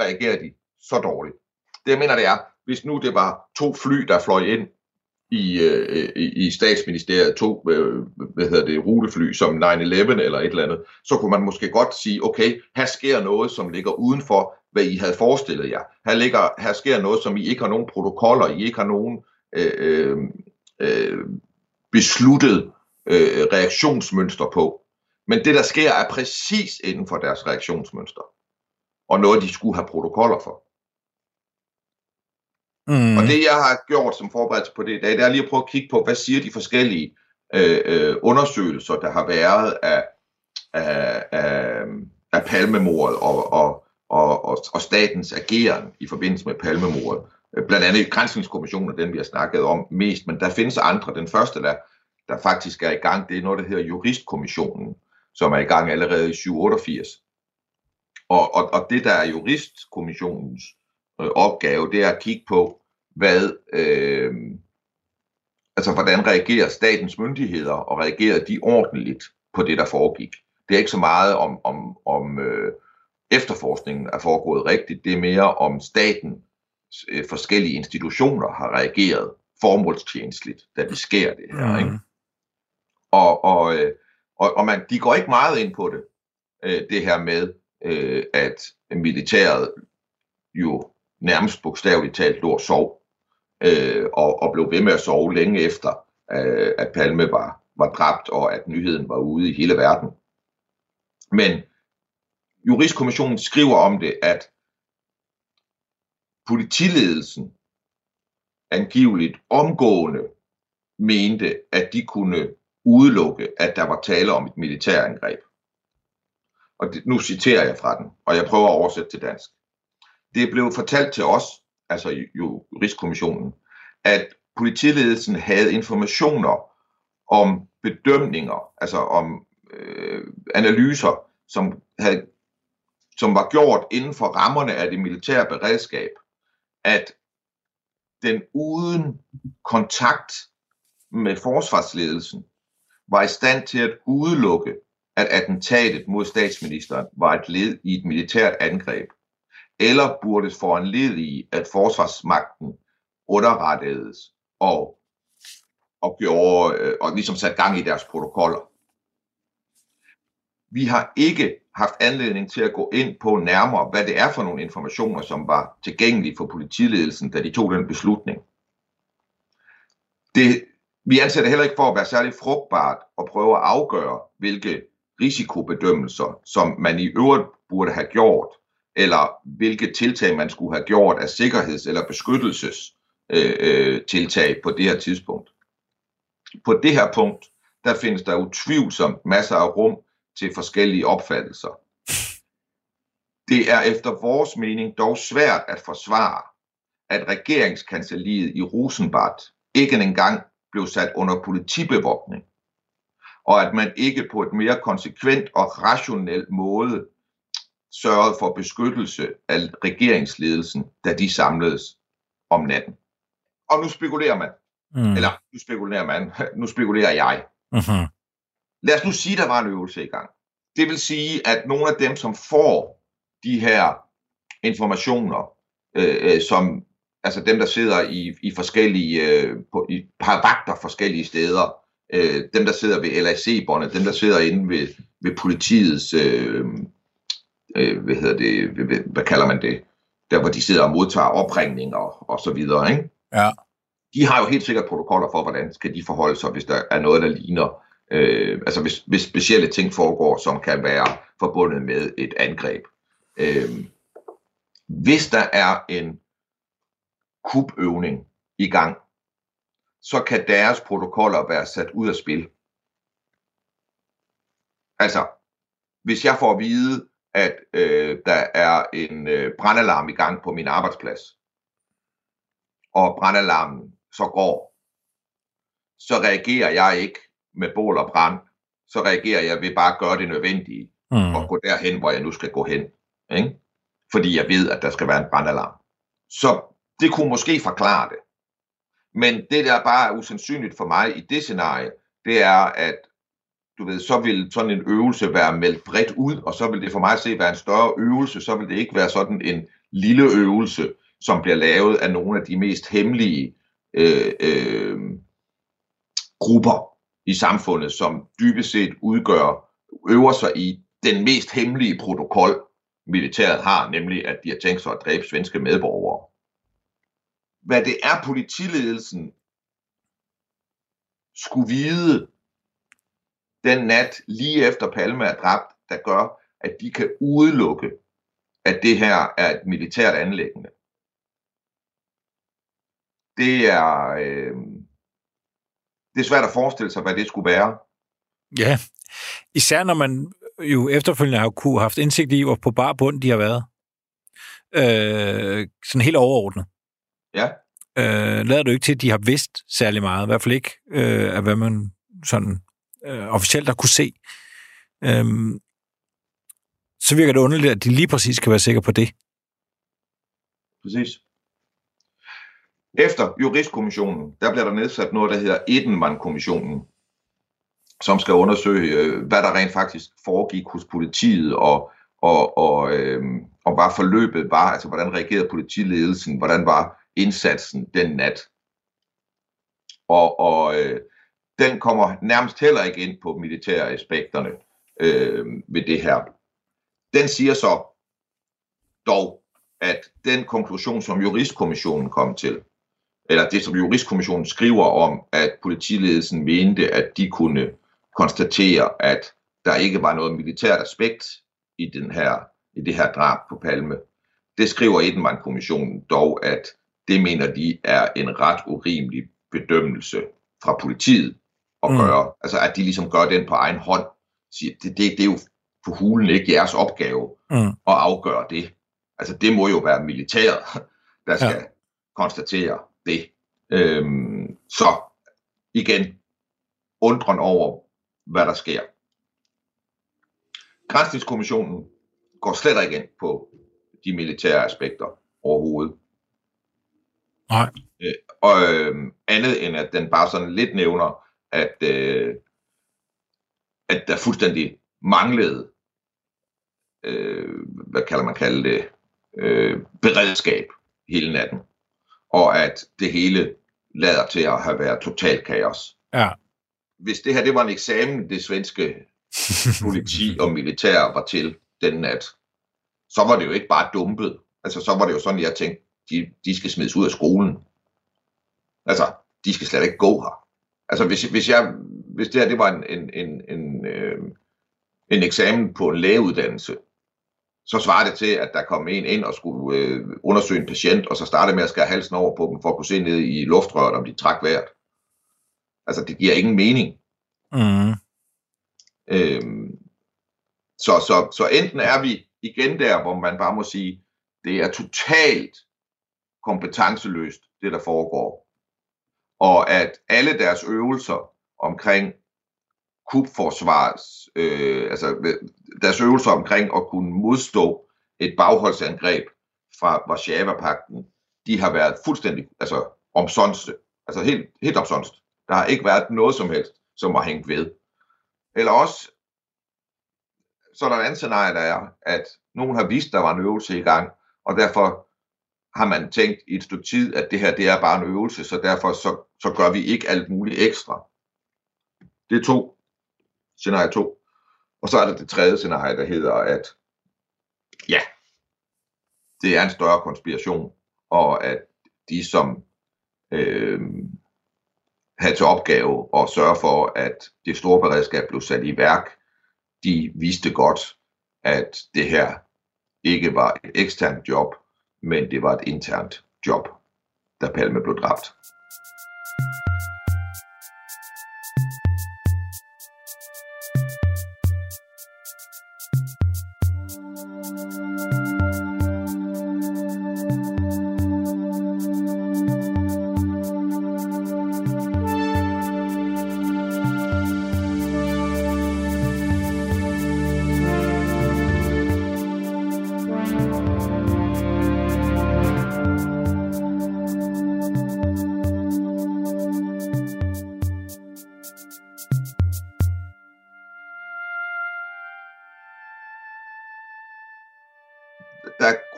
reagerer de så dårligt. Det jeg mener, det er, hvis nu det var to fly, der fløj ind i, øh, i, statsministeriet, to øh, hvad hedder det, rutefly som 9-11 eller et eller andet, så kunne man måske godt sige, okay, her sker noget, som ligger uden for, hvad I havde forestillet jer. Her, ligger, her sker noget, som I ikke har nogen protokoller, I ikke har nogen øh, øh, øh, besluttet øh, reaktionsmønster på. Men det, der sker, er præcis inden for deres reaktionsmønster. Og noget, de skulle have protokoller for. Mm. Og det, jeg har gjort som forberedelse på det i dag, det er lige at prøve at kigge på, hvad siger de forskellige øh, øh, undersøgelser, der har været af, af, af, af palmemordet og, og, og, og, og statens ageren i forbindelse med palmemordet. Blandt andet grænsningskommissionen, den vi har snakket om mest, men der findes andre. Den første, der, der faktisk er i gang, det er noget, der hedder juristkommissionen, som er i gang allerede i 788. Og, og, og det, der er juristkommissionens øh, opgave, det er at kigge på, hvad, øh, altså hvordan reagerer statens myndigheder, og reagerer de ordentligt på det, der foregik. Det er ikke så meget om, om, om øh, efterforskningen er foregået rigtigt, det er mere om staten øh, forskellige institutioner har reageret formålstjenestligt, da det sker det her. Ikke? Og, og, øh, og, og man, de går ikke meget ind på det, øh, det her med, øh, at militæret jo nærmest bogstaveligt talt lå og sov, øh, og, og blev ved med at sove længe efter, øh, at Palme var, var dræbt, og at nyheden var ude i hele verden. Men juristkommissionen skriver om det, at politiledelsen angiveligt omgående mente, at de kunne udelukke, at der var tale om et militærangreb. Og det, nu citerer jeg fra den, og jeg prøver at oversætte til dansk. Det blev fortalt til os, altså juristkommissionen, at politiledelsen havde informationer om bedømninger, altså om øh, analyser, som, havde, som var gjort inden for rammerne af det militære beredskab, at den uden kontakt med forsvarsledelsen var i stand til at udelukke, at attentatet mod statsministeren var et led i et militært angreb, eller burde foranledige, at forsvarsmagten underrettedes og, og, gjorde, øh, og ligesom sat gang i deres protokoller. Vi har ikke haft anledning til at gå ind på nærmere, hvad det er for nogle informationer, som var tilgængelige for politiledelsen, da de tog den beslutning. Det, vi anser det heller ikke for at være særlig frugtbart at prøve at afgøre, hvilke risikobedømmelser, som man i øvrigt burde have gjort, eller hvilke tiltag man skulle have gjort af sikkerheds- eller beskyttelsestiltag øh, øh på det her tidspunkt. På det her punkt, der findes der utvivlsomt masser af rum til forskellige opfattelser. Det er efter vores mening dog svært at forsvare, at regeringskanseliet i Rosenbad ikke engang blev sat under politibevogtning, og at man ikke på et mere konsekvent og rationel måde sørgede for beskyttelse af regeringsledelsen, da de samledes om natten. Og nu spekulerer man, mm. eller nu spekulerer man, nu spekulerer jeg. Mm-hmm. Lad os nu sige, der var en øvelse i gang. Det vil sige, at nogle af dem, som får de her informationer, øh, øh som altså dem, der sidder i, i forskellige, øh, på, i, har vagter forskellige steder, øh, dem, der sidder ved LAC-båndet, dem, der sidder inde ved, ved politiets, øh, øh, hvad hedder det, hvad, hvad kalder man det, der hvor de sidder og modtager opringninger og, og så videre, ikke? Ja. De har jo helt sikkert protokoller for, hvordan skal de forholde sig, hvis der er noget, der ligner, øh, altså hvis, hvis specielle ting foregår, som kan være forbundet med et angreb. Øh, hvis der er en kubøvning i gang, så kan deres protokoller være sat ud af spil. Altså, hvis jeg får at vide, at øh, der er en øh, brandalarm i gang på min arbejdsplads, og brandalarmen så går, så reagerer jeg ikke med bål og brand. Så reagerer jeg ved bare at gøre det nødvendige, mm. og gå derhen, hvor jeg nu skal gå hen. Ikke? Fordi jeg ved, at der skal være en brandalarm. Så det kunne måske forklare det. Men det, der bare er usandsynligt for mig i det scenarie, det er, at du ved, så vil sådan en øvelse være meldt bredt ud, og så vil det for mig at se være en større øvelse, så vil det ikke være sådan en lille øvelse, som bliver lavet af nogle af de mest hemmelige øh, øh, grupper i samfundet, som dybest set udgør, øver sig i den mest hemmelige protokol, militæret har, nemlig at de har tænkt sig at dræbe svenske medborgere. Hvad det er politiledelsen skulle vide den nat lige efter Palme er dræbt, der gør, at de kan udelukke, at det her er et militært anlæggende. Det er, øh, det er svært at forestille sig, hvad det skulle være. Ja, især når man jo efterfølgende har kunne haft indsigt i, hvor på bar bund de har været. Øh, sådan helt overordnet. Ja. Øh, lader du ikke til, at de har vidst særlig meget, i hvert fald ikke øh, af hvad man sådan øh, officielt har kunne se. Øh, så virker det underligt, at de lige præcis kan være sikre på det. Præcis. Efter juristkommissionen, der bliver der nedsat noget, der hedder Edenman-kommissionen, som skal undersøge, øh, hvad der rent faktisk foregik hos politiet, og, og, og, øh, og hvad forløbet var, altså hvordan reagerede politiledelsen, hvordan var indsatsen den nat. Og, og øh, den kommer nærmest heller ikke ind på militære aspekterne øh, ved det her. Den siger så dog, at den konklusion, som juristkommissionen kom til, eller det, som juristkommissionen skriver om, at politiledelsen mente, at de kunne konstatere, at der ikke var noget militært aspekt i, den her, i det her drab på Palme. Det skriver Edenman-kommissionen dog, at det mener de er en ret urimelig bedømmelse fra politiet at mm. gøre. Altså at de ligesom gør den på egen hånd. Siger, det, det, det er jo på hulen ikke jeres opgave mm. at afgøre det. Altså det må jo være militæret, der skal ja. konstatere det. Øhm, så igen, undren over, hvad der sker. Grænsningskommissionen går slet ikke ind på de militære aspekter overhovedet. Nej. Øh, og øh, andet end at den bare sådan lidt nævner, at, øh, at der fuldstændig manglede, øh, hvad kalder man kalde det, øh, beredskab hele natten. Og at det hele lader til at have været totalt kaos. Ja. Hvis det her det var en eksamen, det svenske politi og militær var til den nat, så var det jo ikke bare dumpet. Altså, så var det jo sådan, jeg tænkte, de, de skal smides ud af skolen. Altså, de skal slet ikke gå her. Altså, hvis, hvis, jeg, hvis det her det var en, en, en, en, øh, en eksamen på en lægeuddannelse, så svarer det til, at der kom en ind og skulle øh, undersøge en patient, og så startede med at skære halsen over på dem, for at kunne se ned i luftrøret, om de trak vejret. Altså, det giver ingen mening. Mm. Øhm, så, så, så enten er vi igen der, hvor man bare må sige, det er totalt kompetenceløst, det der foregår og at alle deres øvelser omkring kubforsvars, øh, altså deres øvelser omkring at kunne modstå et bagholdsangreb fra Varsava-pakten, de har været fuldstændig altså, omsonste. Altså helt, helt omsonst. Der har ikke været noget som helst, som har hængt ved. Eller også, så er der et andet scenarie, der er, at nogen har vist, der var en øvelse i gang, og derfor har man tænkt i et stykke tid, at det her det er bare en øvelse, så derfor så, så gør vi ikke alt muligt ekstra. Det er to. Scenarie to. Og så er der det tredje scenarie, der hedder, at ja, det er en større konspiration, og at de, som øh, havde til opgave at sørge for, at det store beredskab blev sat i værk, de vidste godt, at det her ikke var et eksternt job, men det var et internt job, da Palme blev dræbt.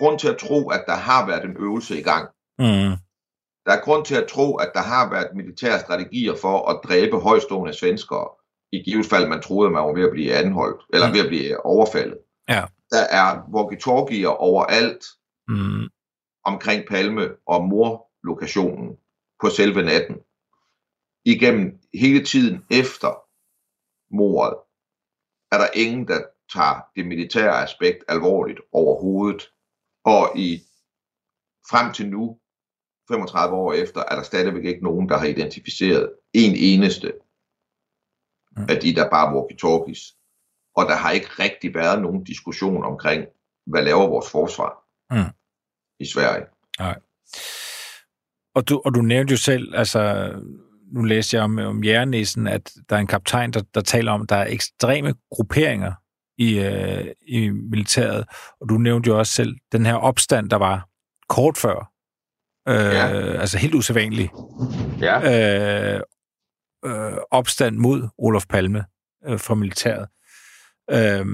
Grund til at tro, at der har været en øvelse i gang. Mm. Der er grund til at tro, at der har været militære strategier for at dræbe højstående svenskere, i givet fald man troede, man var ved at blive anholdt, eller Mm. ved at blive overfaldet. Ja. Der er walkie-talkier overalt Mm. omkring Palme og morlokationen på selve natten. Igennem hele tiden efter mordet er der ingen, der tager det militære aspekt alvorligt overhovedet. Og i frem til nu, 35 år efter, er der stadigvæk ikke nogen, der har identificeret en eneste Mm. af de der bare walkie-talkies. Og der har ikke rigtig været nogen diskussion omkring, hvad laver vores forsvar Mm. i Sverige. Og du, og du nævnte jo selv, altså, nu læste jeg om, om Jernæsen, at der er en kaptajn, der, der taler om, at der er ekstreme grupperinger i, øh, i militæret. Og du nævnte jo også selv den her opstand, der var kort før. Øh, Ja. Altså helt usædvanlig. Ja. Øh, øh, opstand mod Olof Palme øh, fra militæret. Øh,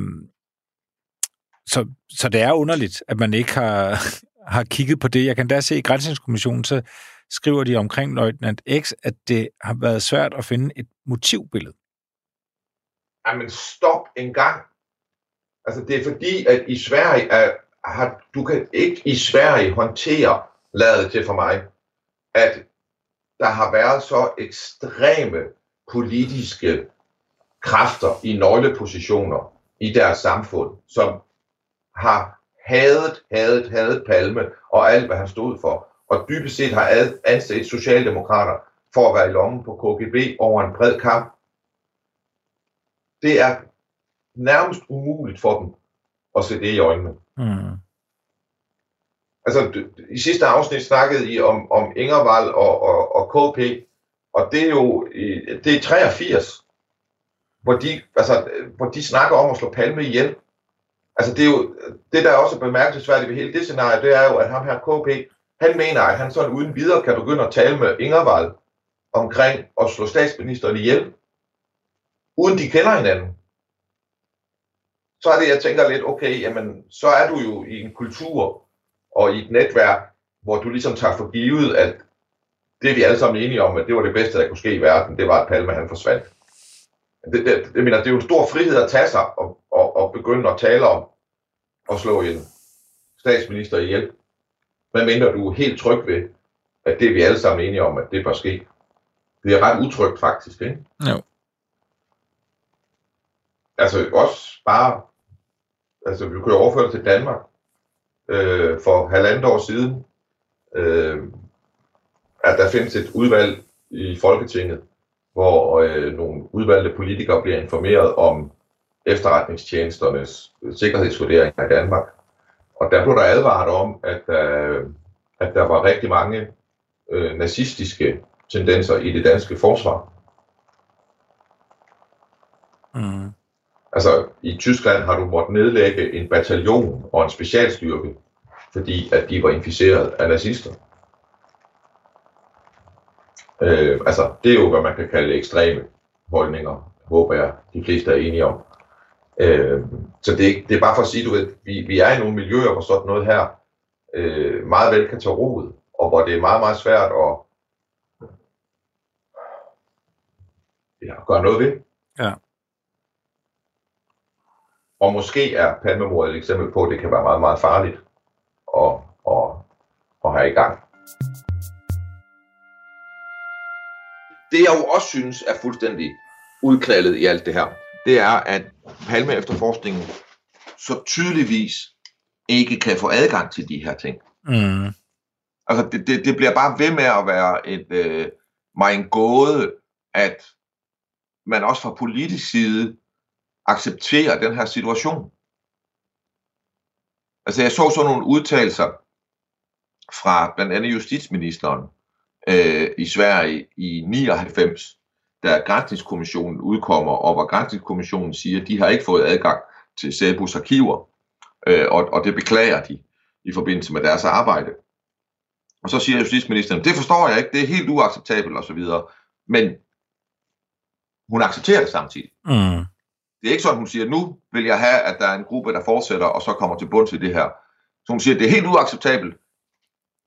så, så det er underligt, at man ikke har, har kigget på det. Jeg kan da se i Grænsningskommissionen, så skriver de omkring Løjtnant X, at det har været svært at finde et motivbillede. Jamen stop en gang. Altså det er fordi, at i Sverige er, har, du kan ikke i Sverige håndtere, ladet til for mig, at der har været så ekstreme politiske kræfter i nøglepositioner i deres samfund, som har hadet, hadet, hadet Palme og alt, hvad han stod for, og dybest set har anset socialdemokrater for at være i lommen på KGB over en bred kamp. Det er nærmest umuligt for dem at se det i øjnene. Hmm. Altså, i sidste afsnit snakkede I om, om Ingervald og, og, og KP, og det er jo det er 83, hvor de, altså, hvor de snakker om at slå Palme ihjel. Altså, det er jo, det der er også bemærkelsesværdigt ved hele det scenarie, det er jo, at ham her KP, han mener, at han sådan uden videre kan begynde at tale med Ingervald omkring at slå statsministeren ihjel, uden de kender hinanden. Så er det, jeg tænker lidt, okay, jamen, så er du jo i en kultur, og i et netværk, hvor du ligesom tager for givet, at det er vi alle sammen enige om, at det var det bedste, der kunne ske i verden, det var, at Palme han forsvandt. Det, det, det, mener, det er jo en stor frihed at tage sig og, og, og begynde at tale om at slå en statsminister ihjel. Hvad mindre du er helt tryg ved, at det er vi alle sammen enige om, at det bør ske. Det er ret utrygt faktisk, ikke? Jo. Altså også bare, altså vi kunne jo overføre det til Danmark øh, for halvandet år siden, øh, at der findes et udvalg i Folketinget, hvor øh, nogle udvalgte politikere bliver informeret om efterretningstjenesternes øh, sikkerhedsvurdering af Danmark. Og der blev der advaret om, at, øh, at der var rigtig mange øh, nazistiske tendenser i det danske forsvar. Mm. Altså, i Tyskland har du måttet nedlægge en bataljon og en specialstyrke, fordi at de var inficeret af nazister. Øh, altså, det er jo, hvad man kan kalde ekstreme holdninger, håber jeg, de fleste er enige om. Øh, så det, det er bare for at sige, du ved, vi, vi er i nogle miljøer, hvor sådan noget her øh, meget vel kan tage rod, og hvor det er meget, meget svært at ja, gøre noget ved. Ja. Og måske er palmemordet et eksempel på, at det kan være meget, meget farligt at, at, at have i gang. Det jeg jo også synes er fuldstændig udklaldet i alt det her, det er, at Palme efterforskningen så tydeligvis ikke kan få adgang til de her ting. Mm. Altså, det, det, det bliver bare ved med at være et, øh, mig en gåde, at man også fra politisk side acceptere den her situation. Altså, jeg så sådan nogle udtalelser fra blandt andet justitsministeren øh, i Sverige i 99, da Grænsningskommissionen udkommer, og hvor Grænsningskommissionen siger, at de har ikke fået adgang til Sæbus arkiver, øh, og, og det beklager de i forbindelse med deres arbejde. Og så siger justitsministeren, det forstår jeg ikke, det er helt uacceptabelt osv., men hun accepterer det samtidig. Mm. Det er ikke sådan, hun siger, nu vil jeg have, at der er en gruppe, der fortsætter, og så kommer til bund til det her. Så hun siger, det er helt uacceptabelt.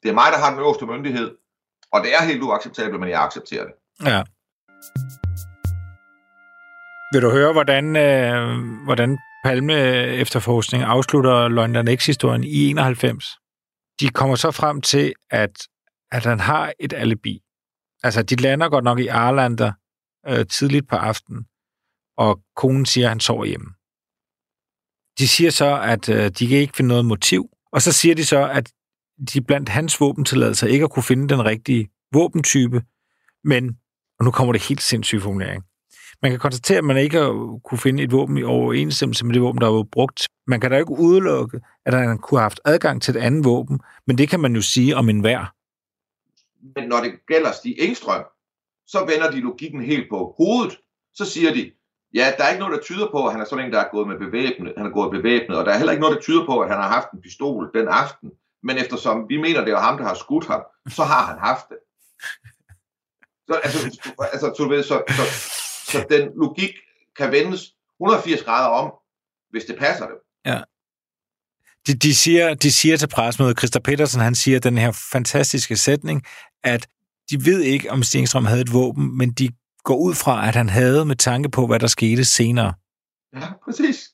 Det er mig, der har den øverste myndighed, og det er helt uacceptabelt, men jeg accepterer det. Ja. Vil du høre, hvordan, øh, hvordan Palme efterforskning afslutter London X-historien i 91? De kommer så frem til, at, at han har et alibi. Altså, de lander godt nok i Arlander øh, tidligt på aftenen, og konen siger, at han sover hjemme. De siger så, at øh, de kan ikke finde noget motiv, og så siger de så, at de blandt hans våbentilladelser ikke at kunne finde den rigtige våbentype, men, og nu kommer det helt sindssyge formulering, man kan konstatere, at man ikke har kunne finde et våben i overensstemmelse med det våben, der var brugt. Man kan da ikke udelukke, at han kunne have haft adgang til et andet våben, men det kan man jo sige om enhver. Men når det gælder Stig Engstrøm, så vender de logikken helt på hovedet. Så siger de, ja, der er ikke noget, der tyder på, at han er sådan en, der er gået med bevæbnet, han er gået bevæbnet, og der er heller ikke noget, der tyder på, at han har haft en pistol den aften. Men eftersom vi mener, det er ham, der har skudt ham, så har han haft det. Så, altså, altså, du ved, så, så, så den logik kan vendes 180 grader om, hvis det passer dem. Ja. De, de, siger, de siger til presmødet, Christa Petersen, han siger den her fantastiske sætning, at de ved ikke, om Stenstrøm havde et våben, men de går ud fra, at han havde med tanke på, hvad der skete senere. Ja, præcis.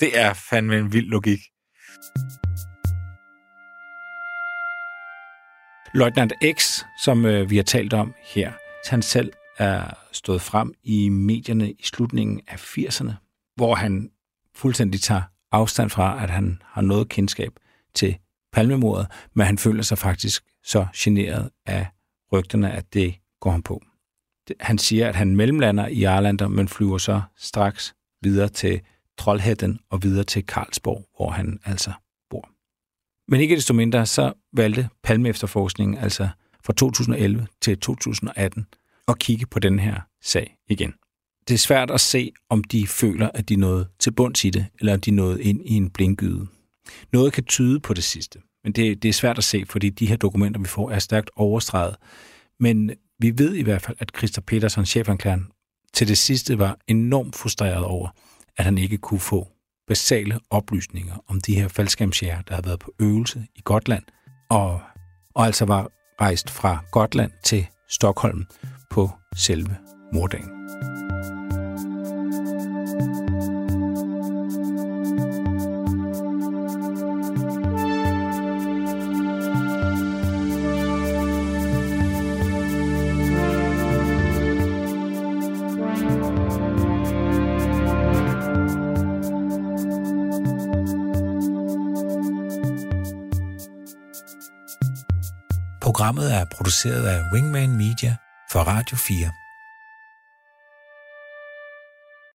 Det er fandme en vild logik. Løjtnant X, som øh, vi har talt om her, han selv er stået frem i medierne i slutningen af 80'erne, hvor han fuldstændig tager afstand fra, at han har noget kendskab til palmemordet, men han føler sig faktisk så generet af rygterne, at det går ham på. Han siger, at han mellemlander i Arlander, men flyver så straks videre til Trollhætten og videre til Karlsborg, hvor han altså bor. Men ikke desto mindre, så valgte Palme efterforskningen altså fra 2011 til 2018 at kigge på den her sag igen. Det er svært at se, om de føler, at de nåede til bunds i det, eller om de nåede ind i en blindgyde. Noget kan tyde på det sidste, men det, det er svært at se, fordi de her dokumenter, vi får, er stærkt overstreget. Men vi ved i hvert fald, at Christer Petersen, chefanklageren, til det sidste var enormt frustreret over, at han ikke kunne få basale oplysninger om de her faldskærmsjæger, der havde været på øvelse i Gotland, og, og altså var rejst fra Gotland til Stockholm på selve mordagen. Produceret af Wingman Media for Radio 4.